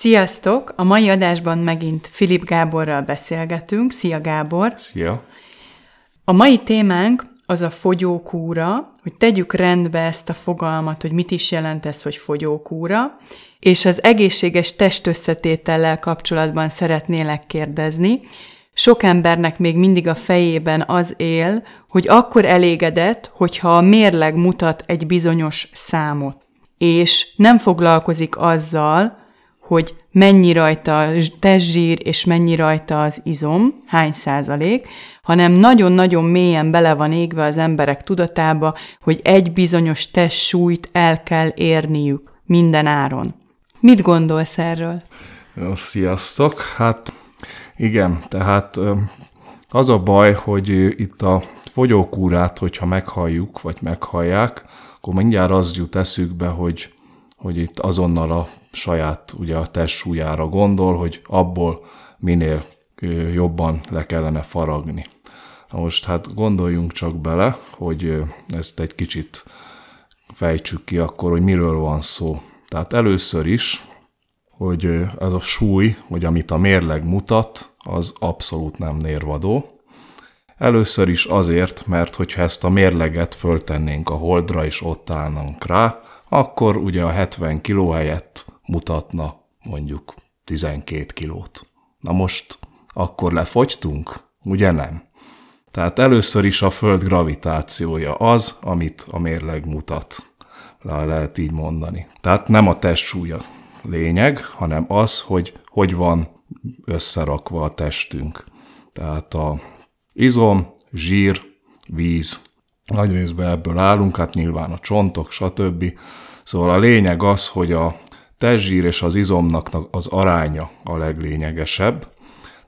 Sziasztok! A mai adásban megint Filip Gáborral beszélgetünk. Szia Gábor! Szia! A mai témánk az a fogyókúra, hogy tegyük rendbe ezt a fogalmat, hogy mit is jelent ez, hogy fogyókúra, és az egészséges testösszetétellel kapcsolatban szeretnélek kérdezni. Sok embernek még mindig a fejében az él, hogy akkor elégedett, hogyha a mérleg mutat egy bizonyos számot, és nem foglalkozik azzal, hogy mennyi rajta a testzsír és mennyi rajta az izom, hány százalék, hanem nagyon-nagyon mélyen bele van égve az emberek tudatába, hogy egy bizonyos testsúlyt el kell érniük minden áron. Mit gondolsz erről? Sziasztok! Hát igen, tehát az a baj, hogy itt a fogyókúrát, hogyha meghalljuk, vagy meghallják, akkor mindjárt az jut eszükbe, hogy, hogy itt azonnal a saját ugye a testsúlyára gondol, hogy abból minél jobban le kellene faragni. Na most hát gondoljunk csak bele, hogy ezt egy kicsit fejtsük ki akkor, hogy miről van szó. Tehát először is, hogy ez a súly, vagy amit a mérleg mutat, az abszolút nem nérvadó. Először is azért, mert hogyha ezt a mérleget föltennénk a holdra, és ott állnánk rá, akkor ugye a 70 kiló helyett mutatna mondjuk 12 kilót. Na most akkor lefogytunk? Ugye nem? Tehát először is a Föld gravitációja az, amit a mérleg mutat. Le lehet így mondani. Tehát nem a testsúlya lényeg, hanem az, hogy hogy van összerakva a testünk. Tehát a izom, zsír, víz, nagy részben ebből állunk, hát nyilván a csontok, stb. Szóval a lényeg az, hogy a testzsír és az izomnak az aránya a leglényegesebb.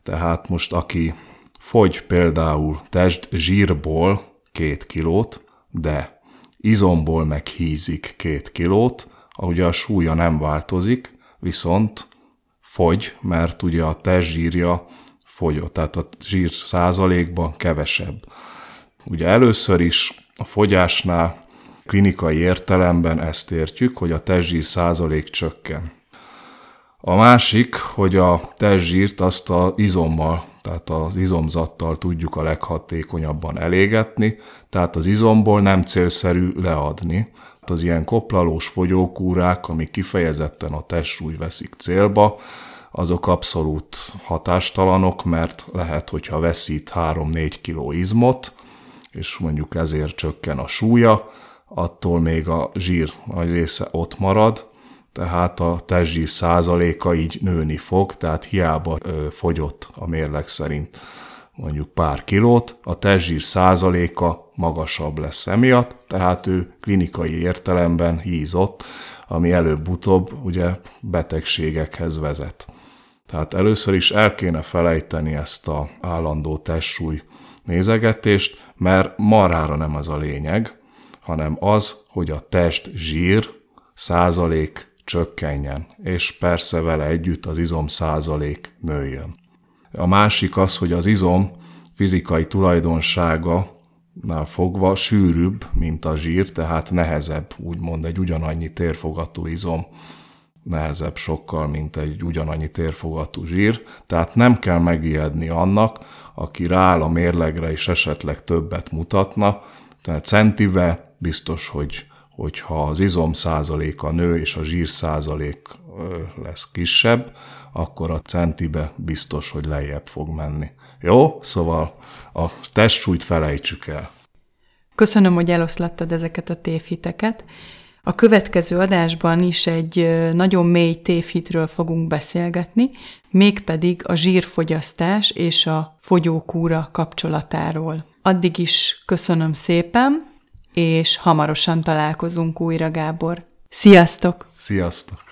Tehát most aki fogy például test zsírból két kilót, de izomból meg hízik két kilót, ugye a súlya nem változik, viszont fogy, mert ugye a testzsírja fogyott, tehát a zsír százalékban kevesebb. Ugye először is a fogyásnál klinikai értelemben ezt értjük, hogy a testzsír százalék csökken. A másik, hogy a testzsírt azt az izommal, tehát az izomzattal tudjuk a leghatékonyabban elégetni, tehát az izomból nem célszerű leadni. Az ilyen koplalós fogyókúrák, amik kifejezetten a testsúly veszik célba, azok abszolút hatástalanok, mert lehet, hogyha veszít 3-4 kg izmot, és mondjuk ezért csökken a súlya, attól még a zsír nagy része ott marad, tehát a testzsír százaléka így nőni fog, tehát hiába ö, fogyott a mérleg szerint mondjuk pár kilót, a testzsír százaléka magasabb lesz emiatt, tehát ő klinikai értelemben hízott, ami előbb-utóbb ugye betegségekhez vezet. Tehát először is el kéne felejteni ezt a állandó testsúly nézegetést, mert marára nem az a lényeg, hanem az, hogy a test zsír százalék csökkenjen, és persze vele együtt az izom százalék nőjön. A másik az, hogy az izom fizikai tulajdonsága nál fogva sűrűbb, mint a zsír, tehát nehezebb, úgymond egy ugyanannyi térfogatú izom nehezebb sokkal, mint egy ugyanannyi térfogatú zsír, tehát nem kell megijedni annak, aki rááll a mérlegre és esetleg többet mutatna, tehát centibe biztos, hogy hogyha az izom százaléka nő és a zsír százalék lesz kisebb, akkor a centibe biztos, hogy lejjebb fog menni. Jó? Szóval a testsúlyt felejtsük el. Köszönöm, hogy eloszlattad ezeket a tévhiteket. A következő adásban is egy nagyon mély tévhitről fogunk beszélgetni, mégpedig a zsírfogyasztás és a fogyókúra kapcsolatáról. Addig is köszönöm szépen, és hamarosan találkozunk újra, Gábor. Sziasztok! Sziasztok!